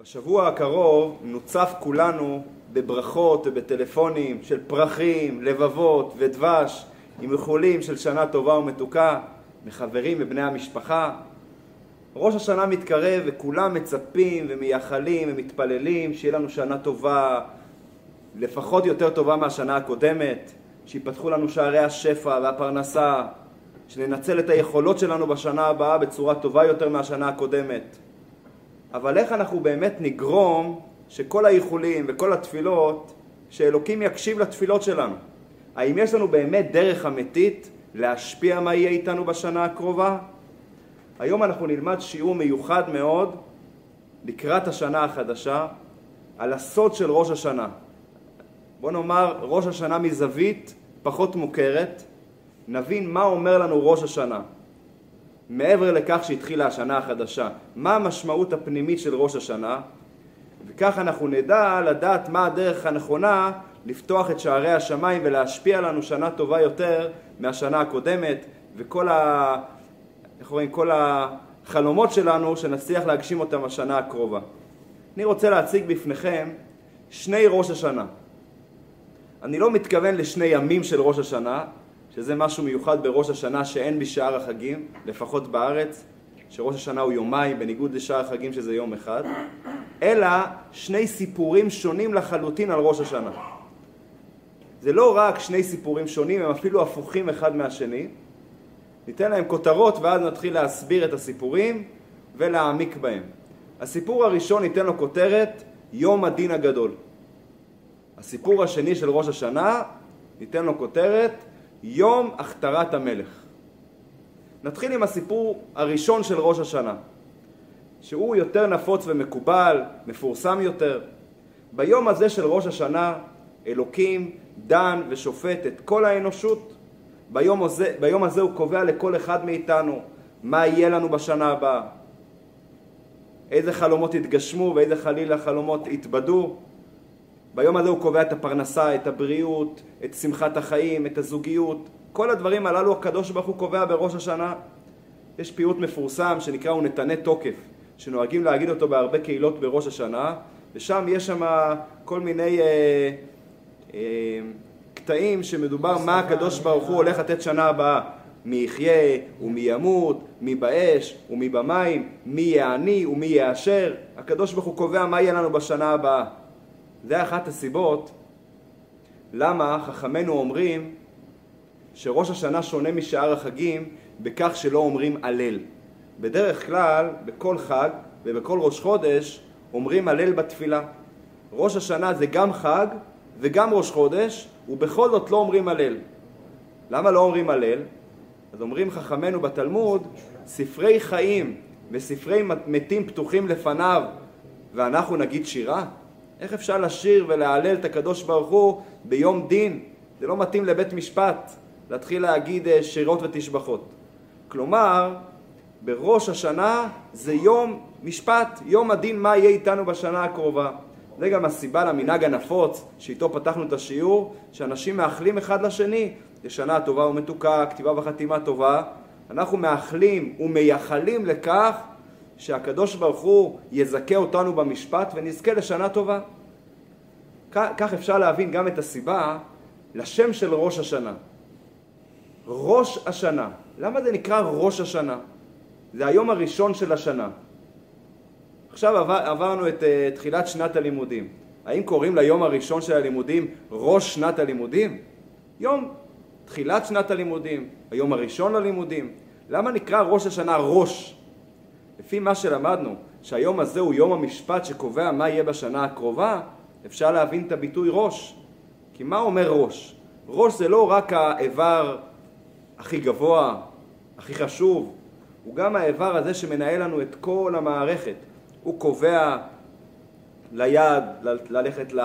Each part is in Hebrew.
בשבוע הקרוב נוצף כולנו בברכות ובטלפונים של פרחים, לבבות ודבש עם איחולים של שנה טובה ומתוקה מחברים ובני המשפחה. ראש השנה מתקרב וכולם מצפים ומייחלים ומתפללים שיהיה לנו שנה טובה, לפחות יותר טובה מהשנה הקודמת, שיפתחו לנו שערי השפע והפרנסה, שננצל את היכולות שלנו בשנה הבאה בצורה טובה יותר מהשנה הקודמת. אבל איך אנחנו באמת נגרום שכל האיחולים וכל התפילות, שאלוקים יקשיב לתפילות שלנו? האם יש לנו באמת דרך אמיתית להשפיע מה יהיה איתנו בשנה הקרובה? היום אנחנו נלמד שיעור מיוחד מאוד לקראת השנה החדשה על הסוד של ראש השנה. בוא נאמר ראש השנה מזווית פחות מוכרת, נבין מה אומר לנו ראש השנה. מעבר לכך שהתחילה השנה החדשה, מה המשמעות הפנימית של ראש השנה, וכך אנחנו נדע לדעת מה הדרך הנכונה לפתוח את שערי השמיים ולהשפיע לנו שנה טובה יותר מהשנה הקודמת, וכל ה... איך אומרים, כל החלומות שלנו, שנצליח להגשים אותם בשנה הקרובה. אני רוצה להציג בפניכם שני ראש השנה. אני לא מתכוון לשני ימים של ראש השנה, שזה משהו מיוחד בראש השנה שאין בשאר החגים, לפחות בארץ, שראש השנה הוא יומיים, בניגוד לשאר החגים שזה יום אחד, אלא שני סיפורים שונים לחלוטין על ראש השנה. זה לא רק שני סיפורים שונים, הם אפילו הפוכים אחד מהשני. ניתן להם כותרות ואז נתחיל להסביר את הסיפורים ולהעמיק בהם. הסיפור הראשון ניתן לו כותרת יום הדין הגדול. הסיפור השני של ראש השנה ניתן לו כותרת יום הכתרת המלך. נתחיל עם הסיפור הראשון של ראש השנה, שהוא יותר נפוץ ומקובל, מפורסם יותר. ביום הזה של ראש השנה אלוקים דן ושופט את כל האנושות. ביום הזה, ביום הזה הוא קובע לכל אחד מאיתנו מה יהיה לנו בשנה הבאה. איזה חלומות יתגשמו ואיזה חלילה חלומות יתבדו. ביום הזה הוא קובע את הפרנסה, את הבריאות, את שמחת החיים, את הזוגיות. כל הדברים הללו הקדוש ברוך הוא קובע בראש השנה. יש פיוט מפורסם שנקרא הוא נתנה תוקף, שנוהגים להגיד אותו בהרבה קהילות בראש השנה, ושם יש שם כל מיני אה, אה, קטעים שמדובר מה הקדוש ברוך הוא הולך לתת שנה הבאה. מי יחיה ומי ימות, מי באש ומי במים, מי יהיה עני ומי יהיה אשר. הקדוש ברוך הוא קובע מה יהיה לנו בשנה הבאה. זה אחת הסיבות למה חכמינו אומרים שראש השנה שונה משאר החגים בכך שלא אומרים הלל. בדרך כלל, בכל חג ובכל ראש חודש אומרים הלל בתפילה. ראש השנה זה גם חג וגם ראש חודש, ובכל זאת לא אומרים הלל. למה לא אומרים הלל? אז אומרים חכמינו בתלמוד, ספרי חיים וספרי מתים פתוחים לפניו, ואנחנו נגיד שירה? איך אפשר לשיר ולהלל את הקדוש ברוך הוא ביום דין? זה לא מתאים לבית משפט להתחיל להגיד אה, שירות ותשבחות. כלומר, בראש השנה זה יום משפט, יום הדין מה יהיה איתנו בשנה הקרובה. זה גם הסיבה למנהג הנפוץ שאיתו פתחנו את השיעור, שאנשים מאחלים אחד לשני לשנה טובה ומתוקה, כתיבה וחתימה טובה. אנחנו מאחלים ומייחלים לכך שהקדוש ברוך הוא יזכה אותנו במשפט ונזכה לשנה טובה. כך אפשר להבין גם את הסיבה לשם של ראש השנה. ראש השנה. למה זה נקרא ראש השנה? זה היום הראשון של השנה. עכשיו עבר, עברנו את uh, תחילת שנת הלימודים. האם קוראים ליום הראשון של הלימודים ראש שנת הלימודים? יום תחילת שנת הלימודים, היום הראשון ללימודים. למה נקרא ראש השנה ראש? לפי מה שלמדנו, שהיום הזה הוא יום המשפט שקובע מה יהיה בשנה הקרובה, אפשר להבין את הביטוי ראש. כי מה אומר ראש? ראש זה לא רק האיבר הכי גבוה, הכי חשוב, הוא גם האיבר הזה שמנהל לנו את כל המערכת. הוא קובע ליד, ללכת ל...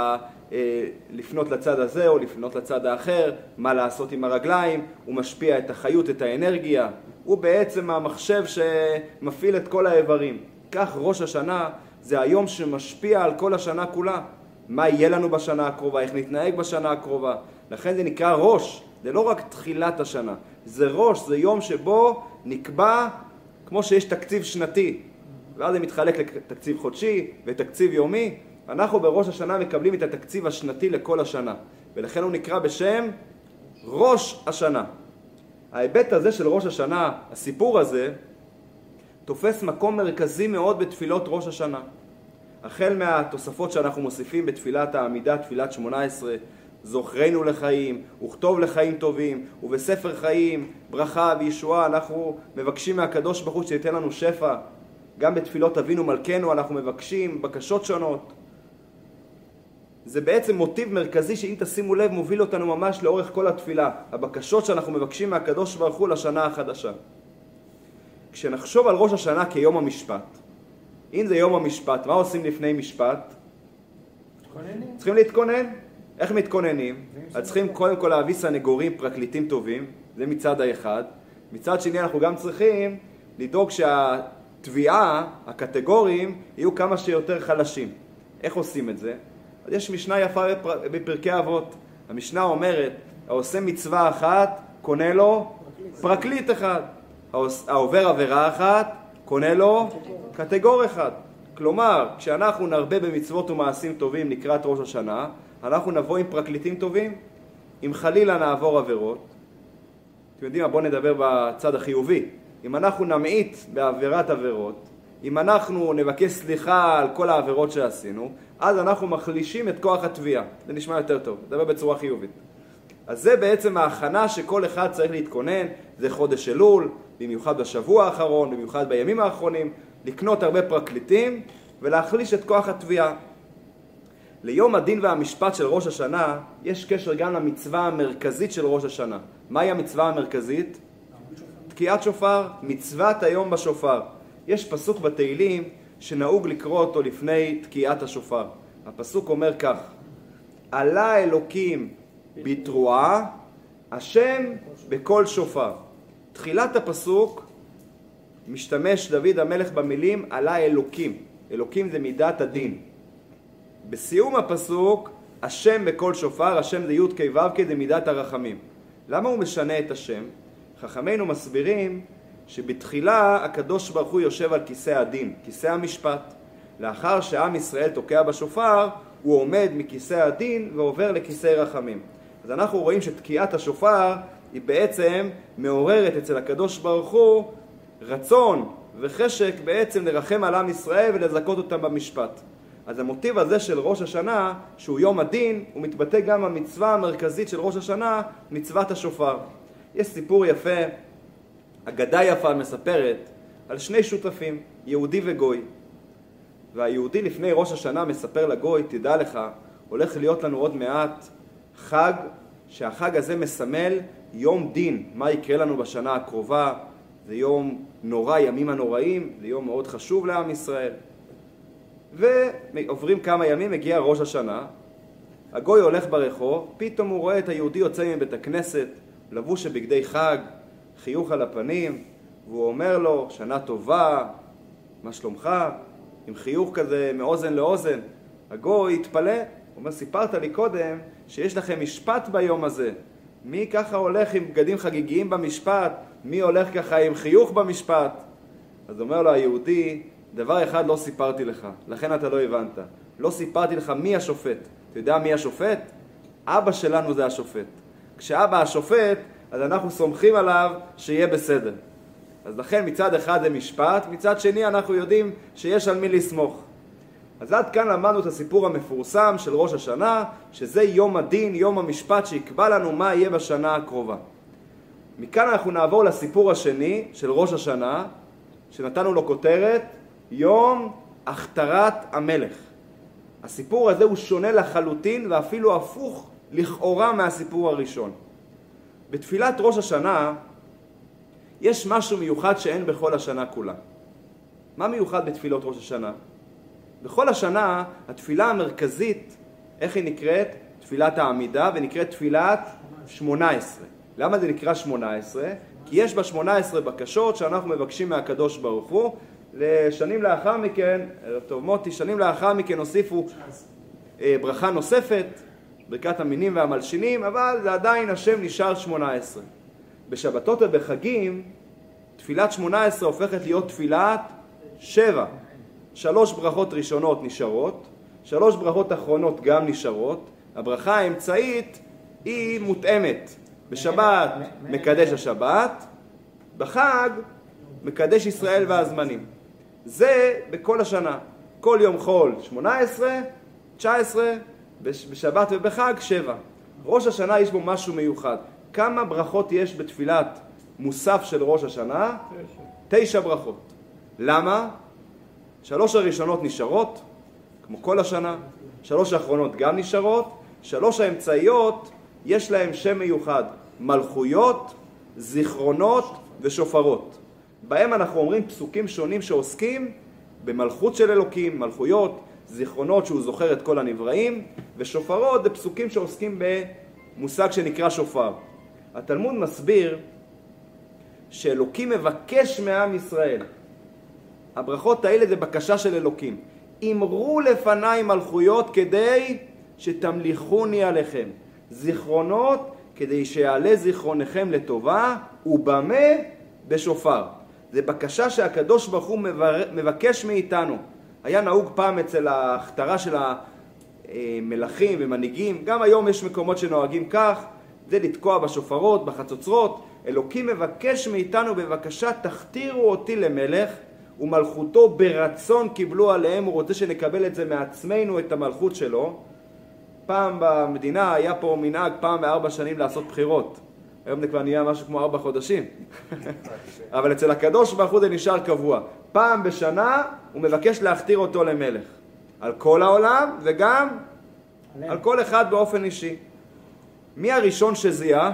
אה, לפנות לצד הזה או לפנות לצד האחר, מה לעשות עם הרגליים, הוא משפיע את החיות, את האנרגיה, הוא בעצם המחשב שמפעיל את כל האיברים. כך ראש השנה זה היום שמשפיע על כל השנה כולה. מה יהיה לנו בשנה הקרובה, איך נתנהג בשנה הקרובה. לכן זה נקרא ראש, זה לא רק תחילת השנה, זה ראש, זה יום שבו נקבע, כמו שיש תקציב שנתי, ואז זה מתחלק לתקציב חודשי ותקציב יומי. אנחנו בראש השנה מקבלים את התקציב השנתי לכל השנה, ולכן הוא נקרא בשם ראש השנה. ההיבט הזה של ראש השנה, הסיפור הזה, תופס מקום מרכזי מאוד בתפילות ראש השנה. החל מהתוספות שאנחנו מוסיפים בתפילת העמידה, תפילת שמונה עשרה, זוכרנו לחיים, וכתוב לחיים טובים, ובספר חיים, ברכה וישועה, אנחנו מבקשים מהקדוש ברוך הוא שייתן לנו שפע. גם בתפילות אבינו מלכנו אנחנו מבקשים בקשות שונות. זה בעצם מוטיב מרכזי שאם תשימו לב מוביל אותנו ממש לאורך כל התפילה, הבקשות שאנחנו מבקשים מהקדוש ברוך הוא לשנה החדשה. כשנחשוב על ראש השנה כיום המשפט, אם זה יום המשפט, מה עושים לפני משפט? מתכוננים. צריכים להתכונן. איך מתכוננים? אז צריכים קודם כל להביא סנגורים, פרקליטים טובים, זה מצד האחד. מצד שני אנחנו גם צריכים לדאוג שהתביעה, הקטגורים, יהיו כמה שיותר חלשים. איך עושים את זה? אז יש משנה יפה בפרקי אבות. המשנה אומרת, העושה מצווה אחת, קונה לו פרקליט אחד. העובר עבירה אחת, קונה לו קטגור אחד. כלומר, כשאנחנו נרבה במצוות ומעשים טובים לקראת ראש השנה, אנחנו נבוא עם פרקליטים טובים. אם חלילה נעבור עבירות, אתם יודעים מה? בואו נדבר בצד החיובי. אם אנחנו נמעיט בעבירת עבירות, אם אנחנו נבקש סליחה על כל העבירות שעשינו, אז אנחנו מחלישים את כוח התביעה. זה נשמע יותר טוב, נדבר בצורה חיובית. אז זה בעצם ההכנה שכל אחד צריך להתכונן, זה חודש אלול, במיוחד בשבוע האחרון, במיוחד בימים האחרונים, לקנות הרבה פרקליטים ולהחליש את כוח התביעה. ליום הדין והמשפט של ראש השנה יש קשר גם למצווה המרכזית של ראש השנה. מהי המצווה המרכזית? תקיעת שופר, מצוות היום בשופר. יש פסוק בתהילים שנהוג לקרוא אותו לפני תקיעת השופר. הפסוק אומר כך: עלה אלוקים בתרועה, השם בקול שופר. תחילת הפסוק משתמש דוד המלך במילים עלה אלוקים. אלוקים זה מידת הדין. בסיום הפסוק, השם בקול שופר, השם זה י"ק ו"ק זה מידת הרחמים. למה הוא משנה את השם? חכמינו מסבירים שבתחילה הקדוש ברוך הוא יושב על כיסא הדין, כיסא המשפט. לאחר שעם ישראל תוקע בשופר, הוא עומד מכיסא הדין ועובר לכיסא רחמים. אז אנחנו רואים שתקיעת השופר היא בעצם מעוררת אצל הקדוש ברוך הוא רצון וחשק בעצם לרחם על עם ישראל ולזכות אותם במשפט. אז המוטיב הזה של ראש השנה, שהוא יום הדין, הוא מתבטא גם במצווה המרכזית של ראש השנה, מצוות השופר. יש סיפור יפה, אגדה יפה מספרת על שני שותפים, יהודי וגוי. והיהודי לפני ראש השנה מספר לגוי, תדע לך, הולך להיות לנו עוד מעט חג, שהחג הזה מסמל יום דין, מה יקרה לנו בשנה הקרובה, זה יום נורא, ימים הנוראים, זה יום מאוד חשוב לעם ישראל. ועוברים כמה ימים, מגיע ראש השנה, הגוי הולך ברחוב, פתאום הוא רואה את היהודי יוצא מבית הכנסת, לבוש בבגדי חג, חיוך על הפנים, והוא אומר לו, שנה טובה, מה שלומך? עם חיוך כזה מאוזן לאוזן. הגוי התפלא, הוא אומר, סיפרת לי קודם שיש לכם משפט ביום הזה. מי ככה הולך עם בגדים חגיגיים במשפט? מי הולך ככה עם חיוך במשפט? אז אומר לו היהודי, דבר אחד לא סיפרתי לך, לכן אתה לא הבנת. לא סיפרתי לך מי השופט. אתה יודע מי השופט? אבא שלנו זה השופט. כשאבא השופט, אז אנחנו סומכים עליו שיהיה בסדר. אז לכן מצד אחד זה משפט, מצד שני אנחנו יודעים שיש על מי לסמוך. אז עד כאן למדנו את הסיפור המפורסם של ראש השנה, שזה יום הדין, יום המשפט שיקבע לנו מה יהיה בשנה הקרובה. מכאן אנחנו נעבור לסיפור השני של ראש השנה, שנתנו לו כותרת, יום הכתרת המלך. הסיפור הזה הוא שונה לחלוטין ואפילו הפוך לכאורה מהסיפור הראשון. בתפילת ראש השנה יש משהו מיוחד שאין בכל השנה כולה. מה מיוחד בתפילות ראש השנה? בכל השנה התפילה המרכזית, איך היא נקראת? תפילת העמידה, ונקראת תפילת שמונה עשרה. למה זה נקרא שמונה עשרה? כי יש בה שמונה עשרה בקשות שאנחנו מבקשים מהקדוש ברוך הוא. לשנים לאחר מכן, טוב מוטי, שנים לאחר מכן הוסיפו אה, ברכה נוספת, ברכת המינים והמלשינים, אבל זה עדיין השם נשאר שמונה עשרה. בשבתות ובחגים, תפילת שמונה עשרה הופכת להיות תפילת שבע. שלוש ברכות ראשונות נשארות, שלוש ברכות אחרונות גם נשארות, הברכה האמצעית היא מותאמת. בשבת מקדש השבת, בחג מקדש ישראל והזמנים. זה בכל השנה. כל יום חול 18, 19, בשבת ובחג 7. ראש השנה יש בו משהו מיוחד. כמה ברכות יש בתפילת מוסף של ראש השנה? תשע. תשע ברכות. למה? שלוש הראשונות נשארות, כמו כל השנה, שלוש האחרונות גם נשארות, שלוש האמצעיות יש להם שם מיוחד, מלכויות, זיכרונות ושופרות. בהם אנחנו אומרים פסוקים שונים שעוסקים במלכות של אלוקים, מלכויות, זיכרונות שהוא זוכר את כל הנבראים, ושופרות זה פסוקים שעוסקים במושג שנקרא שופר. התלמוד מסביר שאלוקים מבקש מעם ישראל. הברכות האלה זה בקשה של אלוקים. אמרו לפניי מלכויות כדי שתמליכוני עליכם. זיכרונות כדי שיעלה זיכרונכם לטובה, ובמה? בשופר. זה בקשה שהקדוש ברוך הוא מבקש מאיתנו. היה נהוג פעם אצל ההכתרה של המלכים ומנהיגים, גם היום יש מקומות שנוהגים כך, זה לתקוע בשופרות, בחצוצרות. אלוקים מבקש מאיתנו בבקשה תכתירו אותי למלך ומלכותו ברצון קיבלו עליהם, הוא רוצה שנקבל את זה מעצמנו, את המלכות שלו. פעם במדינה היה פה מנהג פעם בארבע שנים לעשות בחירות. היום זה כבר נהיה משהו כמו ארבע חודשים. אבל אצל הקדוש ברוך הוא זה נשאר קבוע. פעם בשנה הוא מבקש להכתיר אותו למלך. על כל העולם וגם על כל אחד באופן אישי. מי הראשון שזיהה?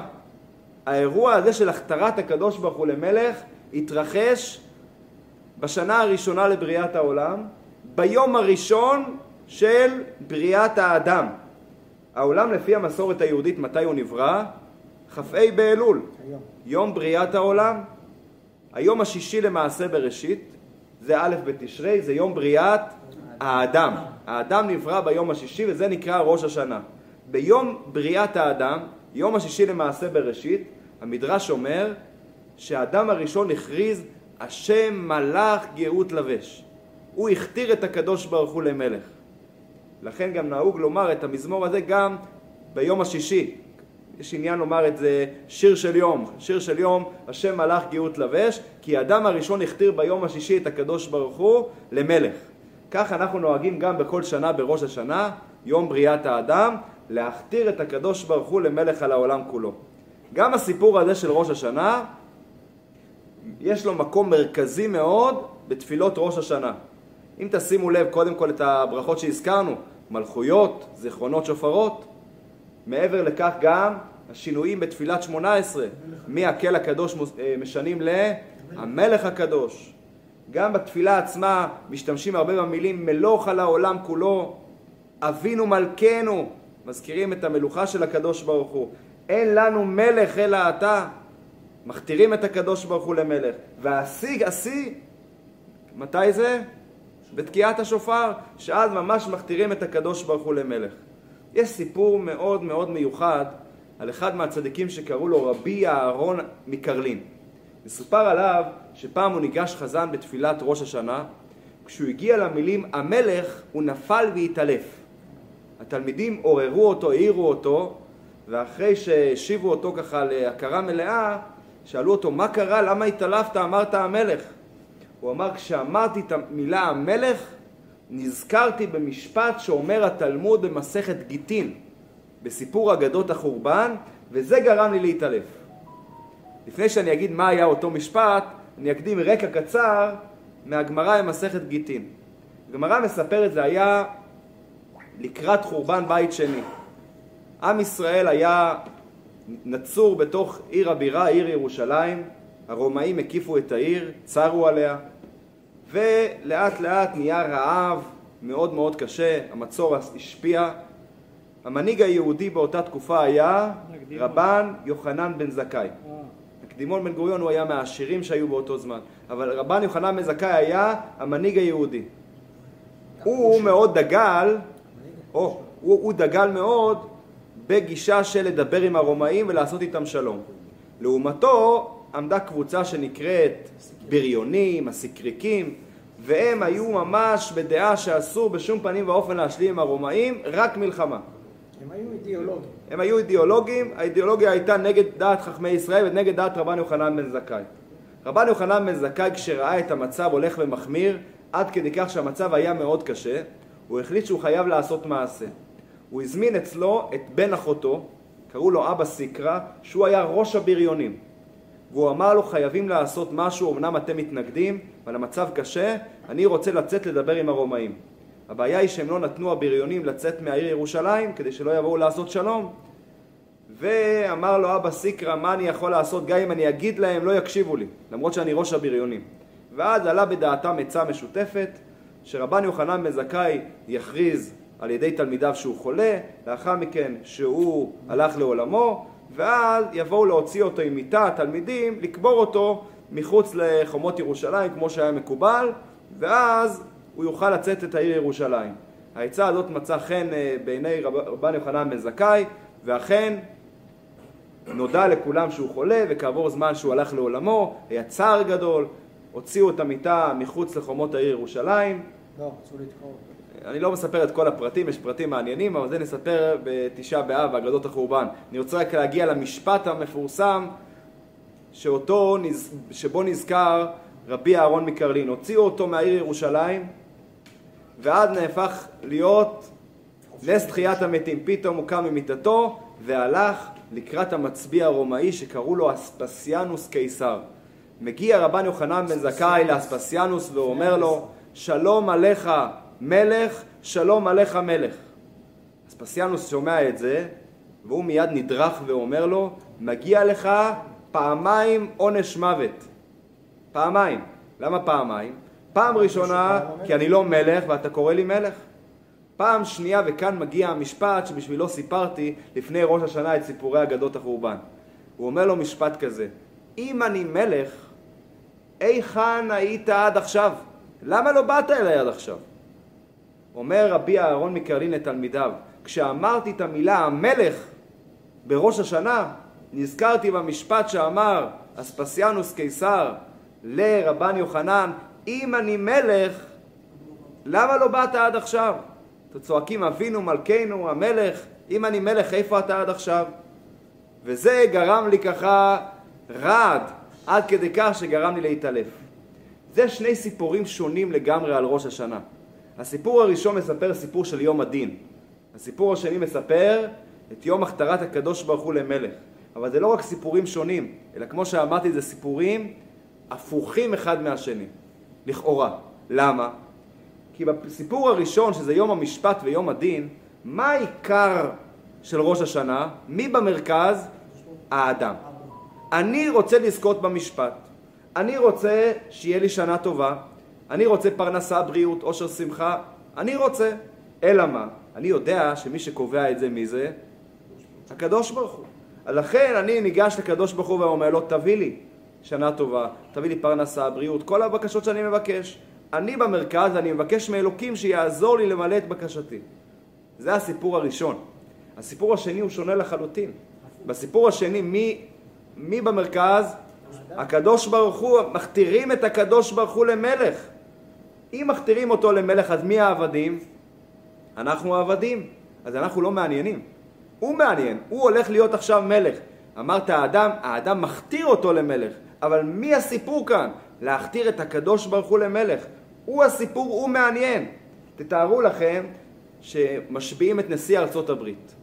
האירוע הזה של הכתרת הקדוש ברוך הוא למלך התרחש בשנה הראשונה לבריאת העולם, ביום הראשון של בריאת האדם. העולם לפי המסורת היהודית, מתי הוא נברא? כ"ה באלול, היום. יום בריאת העולם. היום השישי למעשה בראשית, זה א' בתשרי, זה יום בריאת האדם. האדם נברא ביום השישי וזה נקרא ראש השנה. ביום בריאת האדם, יום השישי למעשה בראשית, המדרש אומר שהאדם הראשון הכריז השם מלאך גאות לבש. הוא הכתיר את הקדוש ברוך הוא למלך. לכן גם נהוג לומר את המזמור הזה גם ביום השישי. יש עניין לומר את זה שיר של יום, שיר של יום, השם מלאך גאות לבש, כי האדם הראשון הכתיר ביום השישי את הקדוש ברוך הוא למלך. כך אנחנו נוהגים גם בכל שנה בראש השנה, יום בריאת האדם, להכתיר את הקדוש ברוך הוא למלך על העולם כולו. גם הסיפור הזה של ראש השנה, יש לו מקום מרכזי מאוד בתפילות ראש השנה. אם תשימו לב קודם כל את הברכות שהזכרנו, מלכויות, זיכרונות שופרות, מעבר לכך גם השינויים בתפילת שמונה עשרה, מהקל הקדוש אה, משנים להמלך הקדוש. גם בתפילה עצמה משתמשים הרבה במילים מלוך על העולם כולו, אבינו מלכנו, מזכירים את המלוכה של הקדוש ברוך הוא. אין לנו מלך אלא אתה. מכתירים את הקדוש ברוך הוא למלך. והשיג השיא, מתי זה? בתקיעת השופר, שאז ממש מכתירים את הקדוש ברוך הוא למלך. יש סיפור מאוד מאוד מיוחד על אחד מהצדיקים שקראו לו רבי אהרון מקרלין. מסופר עליו שפעם הוא ניגש חזן בתפילת ראש השנה, כשהוא הגיע למילים המלך הוא נפל והתעלף. התלמידים עוררו אותו, העירו אותו, ואחרי שהשיבו אותו ככה להכרה מלאה, שאלו אותו מה קרה, למה התעלפת, אמרת המלך. הוא אמר כשאמרתי את המילה המלך נזכרתי במשפט שאומר התלמוד במסכת גיטין, בסיפור אגדות החורבן, וזה גרם לי להתעלף. לפני שאני אגיד מה היה אותו משפט, אני אקדים רקע קצר מהגמרא במסכת גיטין. הגמרא מספרת זה היה לקראת חורבן בית שני. עם ישראל היה נצור בתוך עיר הבירה, עיר ירושלים, הרומאים הקיפו את העיר, צרו עליה, ולאט לאט נהיה רעב מאוד מאוד קשה, המצור השפיע. המנהיג היהודי באותה תקופה היה רבן יוחנן בן זכאי. הקדימון בן גוריון הוא היה מהעשירים שהיו באותו זמן, אבל רבן יוחנן בן זכאי היה המנהיג היהודי. הוא מאוד דגל, או, הוא, הוא דגל מאוד בגישה של לדבר עם הרומאים ולעשות איתם שלום. לעומתו עמדה קבוצה שנקראת בריונים, הסקריקים, והם היו ממש בדעה שאסור בשום פנים ואופן להשלים עם הרומאים, רק מלחמה. הם היו אידיאולוגים. הם היו אידיאולוגים, האידיאולוגיה הייתה נגד דעת חכמי ישראל ונגד דעת רבן יוחנן בן זכאי. רבן יוחנן בן זכאי כשראה את המצב הולך ומחמיר, עד כדי כך שהמצב היה מאוד קשה, הוא החליט שהוא חייב לעשות מעשה. הוא הזמין אצלו את בן אחותו, קראו לו אבא סיקרא, שהוא היה ראש הבריונים. והוא אמר לו חייבים לעשות משהו, אמנם אתם מתנגדים, אבל המצב קשה, אני רוצה לצאת לדבר עם הרומאים. הבעיה היא שהם לא נתנו הבריונים לצאת מהעיר ירושלים כדי שלא יבואו לעשות שלום. ואמר לו אבא סיקרא, מה אני יכול לעשות? גם אם אני אגיד להם, לא יקשיבו לי, למרות שאני ראש הבריונים. ואז עלה בדעתם עצה משותפת, שרבן יוחנן בן זכאי יכריז על ידי תלמידיו שהוא חולה, לאחר מכן שהוא הלך לעולמו, ואז יבואו להוציא אותו עם מיטה, התלמידים, לקבור אותו מחוץ לחומות ירושלים, כמו שהיה מקובל, ואז הוא יוכל לצאת את העיר ירושלים. העצה הזאת מצאה חן אה, בעיני רב, רבן יוחנן בן זכאי, ואכן נודע לכולם שהוא חולה, וכעבור זמן שהוא הלך לעולמו, היה צער גדול, הוציאו את המיטה מחוץ לחומות העיר ירושלים. לא, רצו לתקוע אותו. אני לא מספר את כל הפרטים, יש פרטים מעניינים, אבל זה נספר בתשעה באב, אגדות החורבן. אני רוצה רק להגיע למשפט המפורסם שאותו, שבו נזכר רבי אהרון מקרלין. הוציאו אותו מהעיר ירושלים, ואז נהפך להיות נס תחיית המתים. פתאום הוא קם ממיטתו והלך לקראת המצביא הרומאי שקראו לו אספסיאנוס קיסר. מגיע רבן יוחנן בן זכאי לאספסיאנוס ואומר לו, שלום עליך מלך, שלום עליך מלך. אספסיאנוס שומע את זה, והוא מיד נדרך ואומר לו, מגיע לך פעמיים עונש מוות. פעמיים. למה פעמיים? פעם ראשונה, כי אני לא מלך ואתה קורא לי מלך. פעם שנייה, וכאן מגיע המשפט שבשבילו סיפרתי לפני ראש השנה את סיפורי אגדות החורבן. הוא אומר לו משפט כזה, אם אני מלך, היכן היית עד עכשיו? למה לא באת אליי עד עכשיו? אומר רבי אהרון מקרלין לתלמידיו, כשאמרתי את המילה המלך בראש השנה, נזכרתי במשפט שאמר אספסיאנוס קיסר לרבן יוחנן, אם אני מלך, למה לא באת עד עכשיו? אתם צועקים אבינו מלכנו המלך, אם אני מלך איפה אתה עד עכשיו? וזה גרם לי ככה רעד, עד כדי כך שגרם לי להתעלף. זה שני סיפורים שונים לגמרי על ראש השנה. הסיפור הראשון מספר סיפור של יום הדין. הסיפור השני מספר את יום הכתרת הקדוש ברוך הוא למלך. אבל זה לא רק סיפורים שונים, אלא כמו שאמרתי, זה סיפורים הפוכים אחד מהשני, לכאורה. למה? כי בסיפור הראשון, שזה יום המשפט ויום הדין, מה העיקר של ראש השנה? מי במרכז? האדם. אני רוצה לזכות במשפט. אני רוצה שיהיה לי שנה טובה. אני רוצה פרנסה, בריאות, עושר, שמחה. אני רוצה. אלא מה? אני יודע שמי שקובע את זה, מי זה? הקדוש ברוך הוא. לכן אני ניגש לקדוש ברוך הוא ואומר לו, תביא לי שנה טובה, תביא לי פרנסה, בריאות, כל הבקשות שאני מבקש. אני במרכז ואני מבקש מאלוקים שיעזור לי למלא את בקשתי. זה הסיפור הראשון. הסיפור השני הוא שונה לחלוטין. בסיפור השני, מי, מי במרכז? הקדוש ברוך הוא, מכתירים את הקדוש ברוך הוא למלך. אם מכתירים אותו למלך, אז מי העבדים? אנחנו העבדים. אז אנחנו לא מעניינים. הוא מעניין, הוא הולך להיות עכשיו מלך. אמרת האדם, האדם מכתיר אותו למלך. אבל מי הסיפור כאן? להכתיר את הקדוש ברוך הוא למלך. הוא הסיפור, הוא מעניין. תתארו לכם שמשביעים את נשיא ארצות הברית.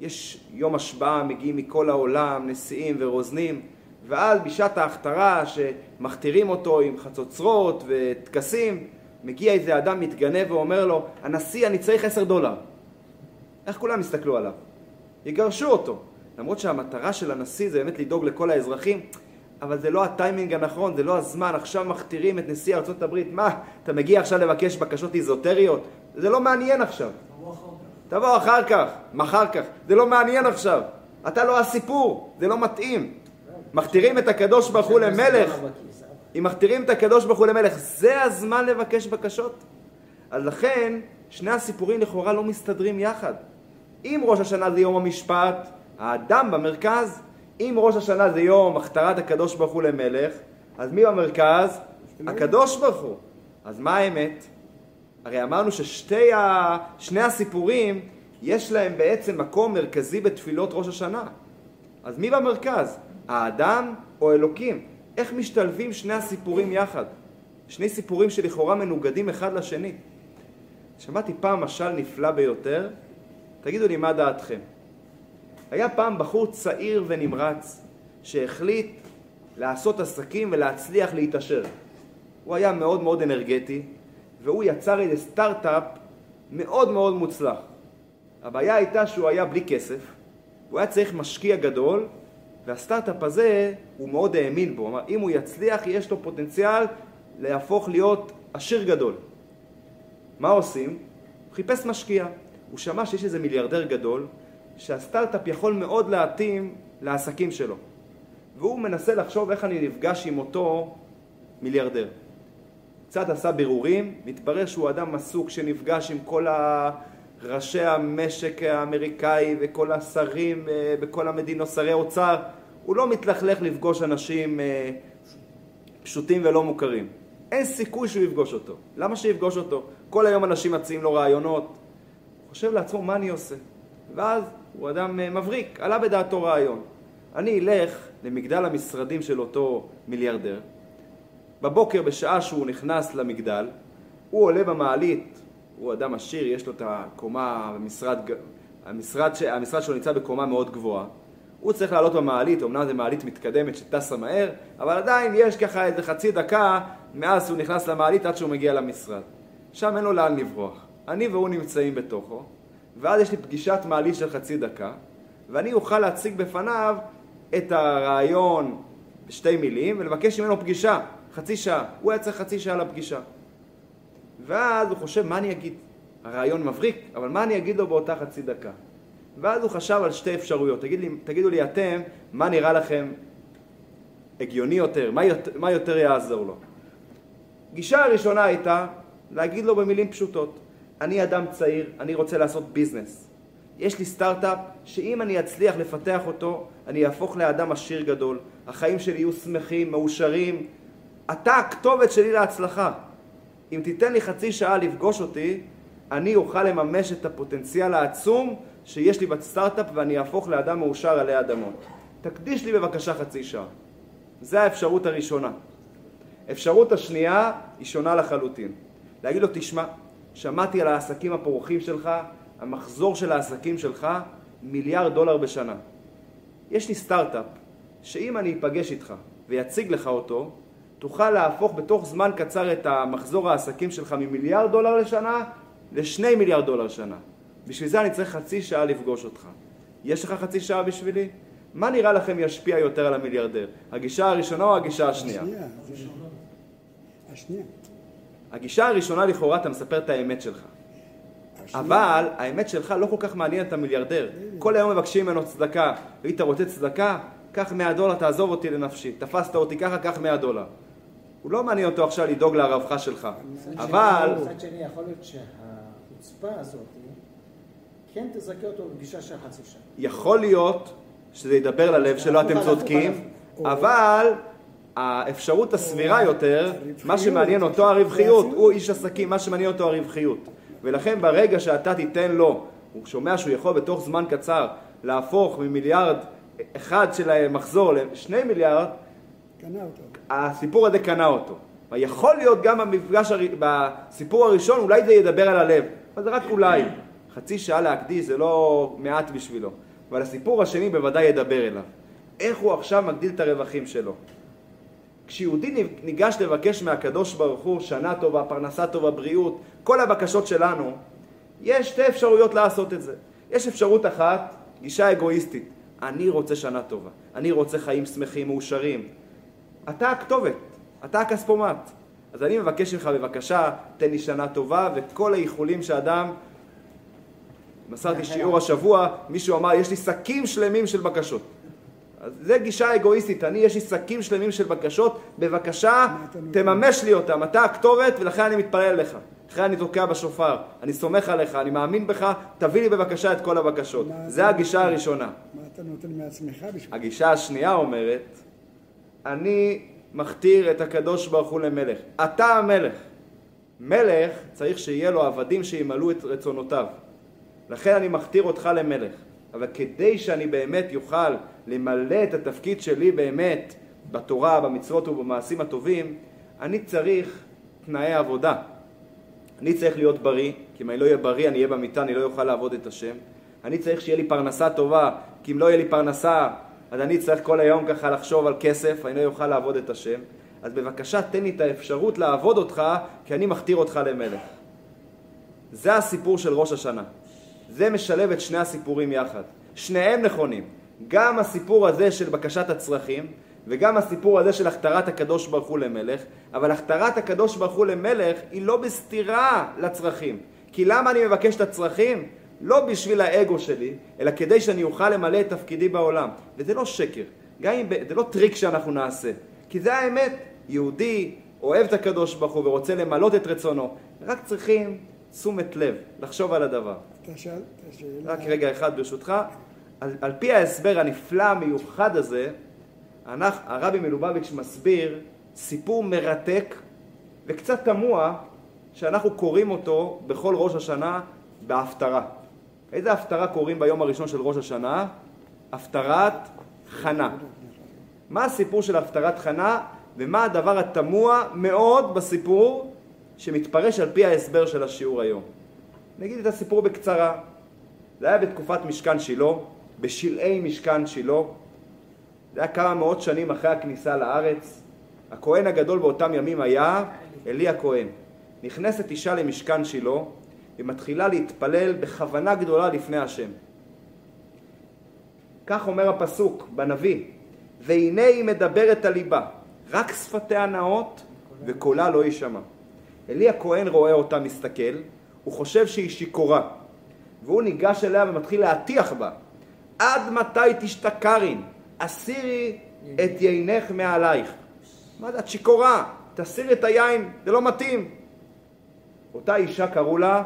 יש יום השבעה, מגיעים מכל העולם, נשיאים ורוזנים, ועל בשעת ההכתרה שמכתירים אותו עם חצוצרות וטקסים, מגיע איזה אדם מתגנב ואומר לו, הנשיא, אני צריך עשר דולר. איך כולם יסתכלו עליו? יגרשו אותו. למרות שהמטרה של הנשיא זה באמת לדאוג לכל האזרחים, אבל זה לא הטיימינג הנכון, זה לא הזמן, עכשיו מכתירים את נשיא הברית, מה, אתה מגיע עכשיו לבקש בקשות איזוטריות? זה לא מעניין עכשיו. תבוא אחר כך, מחר כך, זה לא מעניין עכשיו. אתה לא הסיפור, זה לא מתאים. מכתירים את הקדוש ברוך הוא למלך, אם מכתירים את הקדוש ברוך הוא למלך, זה הזמן לבקש בקשות. אז לכן, שני הסיפורים לכאורה לא מסתדרים יחד. אם ראש השנה זה יום המשפט, האדם במרכז. אם ראש השנה זה יום הכתרת הקדוש ברוך הוא למלך, אז מי במרכז? הקדוש ברוך הוא. אז מה האמת? הרי אמרנו ששני ה... הסיפורים, יש להם בעצם מקום מרכזי בתפילות ראש השנה. אז מי במרכז? האדם או אלוקים? איך משתלבים שני הסיפורים יחד? שני סיפורים שלכאורה מנוגדים אחד לשני. שמעתי פעם משל נפלא ביותר, תגידו לי מה דעתכם. היה פעם בחור צעיר ונמרץ שהחליט לעשות עסקים ולהצליח להתעשר. הוא היה מאוד מאוד אנרגטי והוא יצר איזה סטארט-אפ מאוד מאוד מוצלח. הבעיה הייתה שהוא היה בלי כסף, הוא היה צריך משקיע גדול והסטארט-אפ הזה הוא מאוד האמין בו, אמר אם הוא יצליח יש לו פוטנציאל להפוך להיות עשיר גדול. מה עושים? הוא חיפש משקיע. הוא שמע שיש איזה מיליארדר גדול שהסטארט-אפ יכול מאוד להתאים לעסקים שלו. והוא מנסה לחשוב איך אני נפגש עם אותו מיליארדר. קצת עשה בירורים, מתברר שהוא אדם עסוק שנפגש עם כל ראשי המשק האמריקאי וכל השרים בכל אה, המדינות, שרי אוצר. הוא לא מתלכלך לפגוש אנשים אה, פשוטים ולא מוכרים. אין סיכוי שהוא יפגוש אותו. למה שיפגוש אותו? כל היום אנשים מציעים לו רעיונות. הוא חושב לעצמו, מה אני עושה? ואז הוא אדם אה, מבריק, עלה בדעתו רעיון. אני אלך למגדל המשרדים של אותו מיליארדר. בבוקר, בשעה שהוא נכנס למגדל, הוא עולה במעלית, הוא אדם עשיר, יש לו את הקומה, המשרד, המשרד, המשרד שלו נמצא בקומה מאוד גבוהה. הוא צריך לעלות במעלית, אמנם זו מעלית מתקדמת שטסה מהר, אבל עדיין יש ככה איזה חצי דקה מאז שהוא נכנס למעלית עד שהוא מגיע למשרד. שם אין לו לאן לברוח. אני והוא נמצאים בתוכו, ואז יש לי פגישת מעלית של חצי דקה, ואני אוכל להציג בפניו את הרעיון בשתי מילים ולבקש ממנו פגישה, חצי שעה. הוא היה צריך חצי שעה לפגישה. ואז הוא חושב, מה אני אגיד? הרעיון מבריק, אבל מה אני אגיד לו באותה חצי דקה? ואז הוא חשב על שתי אפשרויות. תגיד לי, תגידו לי אתם, מה נראה לכם הגיוני יותר? מה יותר, מה יותר יעזור לו? גישה הראשונה הייתה להגיד לו במילים פשוטות, אני אדם צעיר, אני רוצה לעשות ביזנס. יש לי סטארט-אפ שאם אני אצליח לפתח אותו, אני אהפוך לאדם עשיר גדול. החיים שלי יהיו שמחים, מאושרים. אתה הכתובת שלי להצלחה. אם תיתן לי חצי שעה לפגוש אותי, אני אוכל לממש את הפוטנציאל העצום שיש לי בסטארט-אפ ואני אהפוך לאדם מאושר עלי אדמות. תקדיש לי בבקשה חצי שעה. זו האפשרות הראשונה. אפשרות השנייה היא שונה לחלוטין. להגיד לו, תשמע, שמעתי על העסקים הפורחים שלך, המחזור של העסקים שלך מיליארד דולר בשנה. יש לי סטארט-אפ שאם אני אפגש איתך ויציג לך אותו, תוכל להפוך בתוך זמן קצר את המחזור העסקים שלך ממיליארד דולר לשנה לשני מיליארד דולר לשנה. בשביל זה אני צריך חצי שעה לפגוש אותך. יש לך חצי שעה בשבילי? מה נראה לכם ישפיע יותר על המיליארדר? הגישה הראשונה או הגישה השנייה? השנייה. השנייה. הגישה הראשונה לכאורה אתה מספר את האמת שלך. אבל האמת שלך לא כל כך מעניינת את המיליארדר. כל היום מבקשים ממנו צדקה. היית רוצה צדקה? קח 100 דולר, תעזוב אותי לנפשי. תפסת אותי ככה, קח 100 דולר. הוא לא מעניין אותו עכשיו לדאוג לרווחה שלך. אבל... מצד שני, יכול להיות שהחוצפה הזאת כן תזכה אותו בפגישה של חצי שעה. יכול להיות שזה ידבר ללב שלו, אתם צודקים, אבל האפשרות הסבירה יותר, מה שמעניין אותו הרווחיות, הוא איש עסקים, מה שמעניין אותו הרווחיות. ולכן ברגע שאתה תיתן לו, הוא שומע שהוא יכול בתוך זמן קצר להפוך ממיליארד אחד של מחזור לשני מיליארד, קנה אותו. הסיפור הזה קנה אותו. יכול להיות גם במפגש, בסיפור הראשון, אולי זה ידבר על הלב, אבל זה רק אולי. חצי שעה להקדיש זה לא מעט בשבילו. אבל הסיפור השני בוודאי ידבר אליו. איך הוא עכשיו מגדיל את הרווחים שלו. כשיהודי ניגש לבקש מהקדוש ברוך הוא שנה טובה, פרנסה טובה, בריאות, כל הבקשות שלנו, יש שתי אפשרויות לעשות את זה. יש אפשרות אחת, גישה אגואיסטית. אני רוצה שנה טובה, אני רוצה חיים שמחים, מאושרים. אתה הכתובת, אתה הכספומט. אז אני מבקש ממך בבקשה, תן לי שנה טובה, וכל האיחולים שאדם מסרתי שיעור השבוע, מישהו אמר, יש לי שקים שלמים של בקשות. אז זה גישה אגואיסטית, אני, יש לי שקים שלמים של בקשות, בבקשה, תממש לי אותם, אתה הכתובת ולכן אני מתפלל לך. לכן אני תוקע בשופר, אני סומך עליך, אני מאמין בך, תביא לי בבקשה את כל הבקשות. זה הגישה הראשונה. מה אתה נותן מעצמך בשביל... הגישה השנייה אומרת, אני מכתיר את הקדוש ברוך הוא למלך. אתה המלך. מלך צריך שיהיה לו עבדים שימלאו את רצונותיו. לכן אני מכתיר אותך למלך. אבל כדי שאני באמת יוכל למלא את התפקיד שלי באמת בתורה, במצוות ובמעשים הטובים, אני צריך תנאי עבודה. אני צריך להיות בריא, כי אם אני לא אהיה בריא, אני אהיה במיטה, אני לא אוכל לעבוד את השם. אני צריך שיהיה לי פרנסה טובה, כי אם לא יהיה לי פרנסה, אז אני צריך כל היום ככה לחשוב על כסף, אני לא אוכל לעבוד את השם. אז בבקשה, תן לי את האפשרות לעבוד אותך, כי אני מכתיר אותך למלך. זה הסיפור של ראש השנה. זה משלב את שני הסיפורים יחד. שניהם נכונים. גם הסיפור הזה של בקשת הצרכים, וגם הסיפור הזה של הכתרת הקדוש ברוך הוא למלך, אבל הכתרת הקדוש ברוך הוא למלך היא לא בסתירה לצרכים. כי למה אני מבקש את הצרכים? לא בשביל האגו שלי, אלא כדי שאני אוכל למלא את תפקידי בעולם. וזה לא שקר, גם אם זה לא טריק שאנחנו נעשה, כי זה האמת. יהודי אוהב את הקדוש ברוך הוא ורוצה למלות את רצונו, רק צריכים תשומת לב, לחשוב על הדבר. אתה שאלת שאלה... רק רגע אחד ברשותך. על, על פי ההסבר הנפלא המיוחד הזה, אנחנו, הרבי מלובביץ' מסביר סיפור מרתק וקצת תמוה שאנחנו קוראים אותו בכל ראש השנה בהפטרה. איזה הפטרה קוראים ביום הראשון של ראש השנה? הפטרת חנה. מה הסיפור של הפטרת חנה ומה הדבר התמוה מאוד בסיפור שמתפרש על פי ההסבר של השיעור היום? נגיד את הסיפור בקצרה. זה היה בתקופת משכן שילה, בשלהי משכן שילה. זה היה כמה מאות שנים אחרי הכניסה לארץ. הכהן הגדול באותם ימים היה עלי הכהן. נכנסת אישה למשכן שילה ומתחילה להתפלל בכוונה גדולה לפני השם. כך אומר הפסוק בנביא, והנה היא מדברת על ליבה, רק שפתיה נאות וקולה לא יישמע. עלי הכהן רואה אותה מסתכל, הוא חושב שהיא שיכורה, והוא ניגש אליה ומתחיל להטיח בה. עד מתי תשתכרין? הסירי את יינך מעלייך. מה זה, את שיכורה, תסירי את היין, זה לא מתאים. אותה אישה קראו לה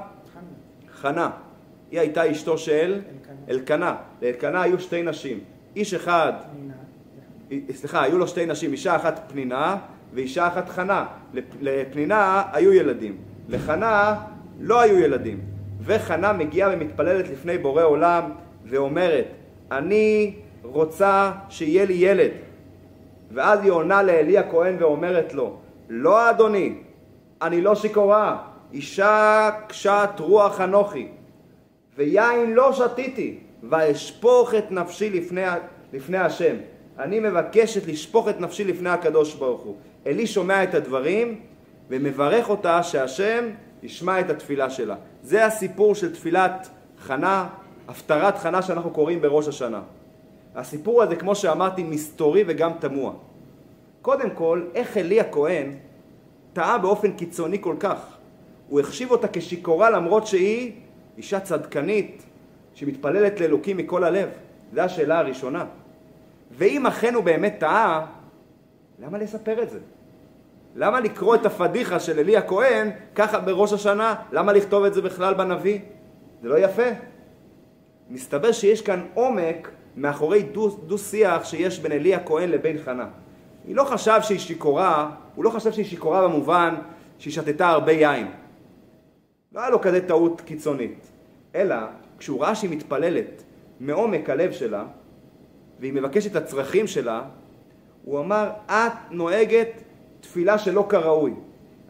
חנה. היא הייתה אשתו של אלקנה. לאלקנה היו שתי נשים. איש אחד, סליחה, היו לו שתי נשים, אישה אחת פנינה ואישה אחת חנה. לפנינה היו ילדים, לחנה לא היו ילדים. וחנה מגיעה ומתפללת לפני בורא עולם ואומרת, אני רוצה שיהיה לי ילד. ואז היא עונה לאלי הכהן ואומרת לו, לא אדוני, אני לא שיכורה, אישה קשת רוח אנוכי, ויין לא שתיתי, ואשפוך את נפשי לפני, לפני השם. אני מבקשת לשפוך את נפשי לפני הקדוש ברוך הוא. אלי שומע את הדברים ומברך אותה שהשם ישמע את התפילה שלה. זה הסיפור של תפילת חנה, הפטרת חנה שאנחנו קוראים בראש השנה. הסיפור הזה, כמו שאמרתי, מסתורי וגם תמוה. קודם כל, איך אלי הכהן טעה באופן קיצוני כל כך. הוא החשיב אותה כשיכורה למרות שהיא אישה צדקנית שמתפללת לאלוקים מכל הלב. זו השאלה הראשונה. ואם אכן הוא באמת טעה, למה לספר את זה? למה לקרוא את הפדיחה של אלי הכהן ככה בראש השנה? למה לכתוב את זה בכלל בנביא? זה לא יפה. מסתבר שיש כאן עומק מאחורי דו-שיח שיש בין אלי הכהן לבין חנה. היא לא חשב שהיא שיכורה, הוא לא חשב שהיא שיכורה במובן שהיא שתתה הרבה יין. לא היה לו כזה טעות קיצונית. אלא, כשהוא ראה שהיא מתפללת מעומק הלב שלה, והיא מבקשת את הצרכים שלה, הוא אמר, את נוהגת תפילה שלא כראוי.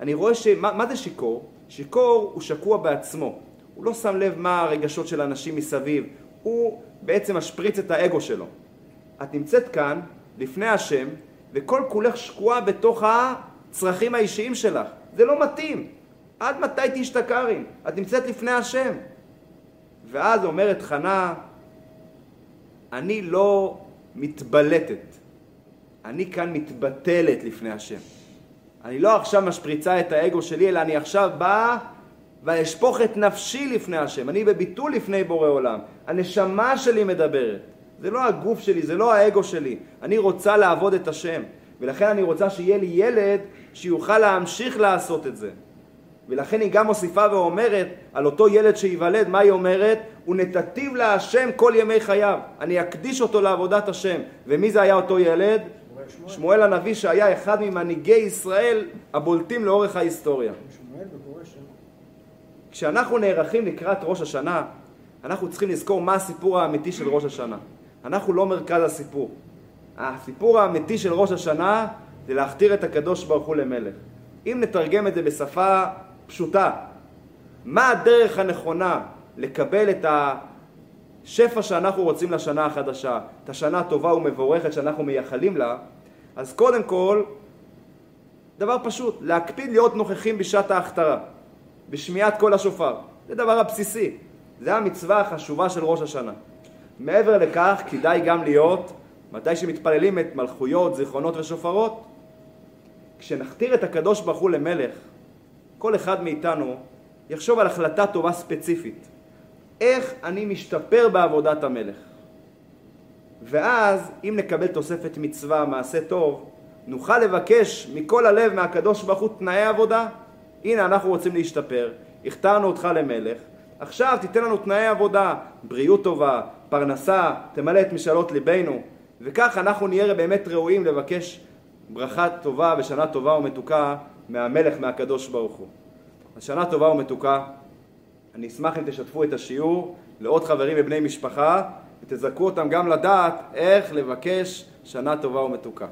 אני רואה ש... מה, מה זה שיכור? שיכור הוא שקוע בעצמו. הוא לא שם לב מה הרגשות של אנשים מסביב. הוא בעצם משפריץ את האגו שלו. את נמצאת כאן, לפני השם, וכל כולך שקועה בתוך הצרכים האישיים שלך. זה לא מתאים. עד מתי תשתכרי? את נמצאת לפני השם. ואז אומרת חנה, אני לא מתבלטת, אני כאן מתבטלת לפני השם. אני לא עכשיו משפריצה את האגו שלי, אלא אני עכשיו באה ואשפוך את נפשי לפני השם. אני בביטול לפני בורא עולם. הנשמה שלי מדברת. זה לא הגוף שלי, זה לא האגו שלי. אני רוצה לעבוד את השם. ולכן אני רוצה שיהיה לי ילד שיוכל להמשיך לעשות את זה. ולכן היא גם מוסיפה ואומרת על אותו ילד שייוולד, מה היא אומרת? ונתתיו להשם כל ימי חייו. אני אקדיש אותו לעבודת השם. ומי זה היה אותו ילד? שמואל הנביא שהיה אחד ממנהיגי ישראל הבולטים לאורך ההיסטוריה. שמואל כשאנחנו נערכים לקראת ראש השנה, אנחנו צריכים לזכור מה הסיפור האמיתי של ראש השנה. אנחנו לא מרכז הסיפור. הסיפור האמיתי של ראש השנה זה להכתיר את הקדוש ברוך הוא למלך. אם נתרגם את זה בשפה פשוטה, מה הדרך הנכונה לקבל את השפע שאנחנו רוצים לשנה החדשה, את השנה הטובה ומבורכת שאנחנו מייחלים לה, אז קודם כל, דבר פשוט, להקפיד להיות נוכחים בשעת ההכתרה, בשמיעת קול השופר. זה דבר הבסיסי. זה המצווה החשובה של ראש השנה. מעבר לכך, כדאי גם להיות, מתי שמתפללים את מלכויות, זיכרונות ושופרות, כשנכתיר את הקדוש ברוך הוא למלך, כל אחד מאיתנו יחשוב על החלטה טובה ספציפית. איך אני משתפר בעבודת המלך? ואז, אם נקבל תוספת מצווה, מעשה טוב, נוכל לבקש מכל הלב מהקדוש ברוך הוא תנאי עבודה. הנה, אנחנו רוצים להשתפר, הכתרנו אותך למלך, עכשיו תיתן לנו תנאי עבודה, בריאות טובה, פרנסה, תמלא את משאלות ליבנו, וכך אנחנו נהיה באמת ראויים לבקש ברכה טובה ושנה טובה ומתוקה מהמלך, מהקדוש ברוך הוא. אז שנה טובה ומתוקה. אני אשמח אם תשתפו את השיעור לעוד חברים ובני משפחה ותזכו אותם גם לדעת איך לבקש שנה טובה ומתוקה.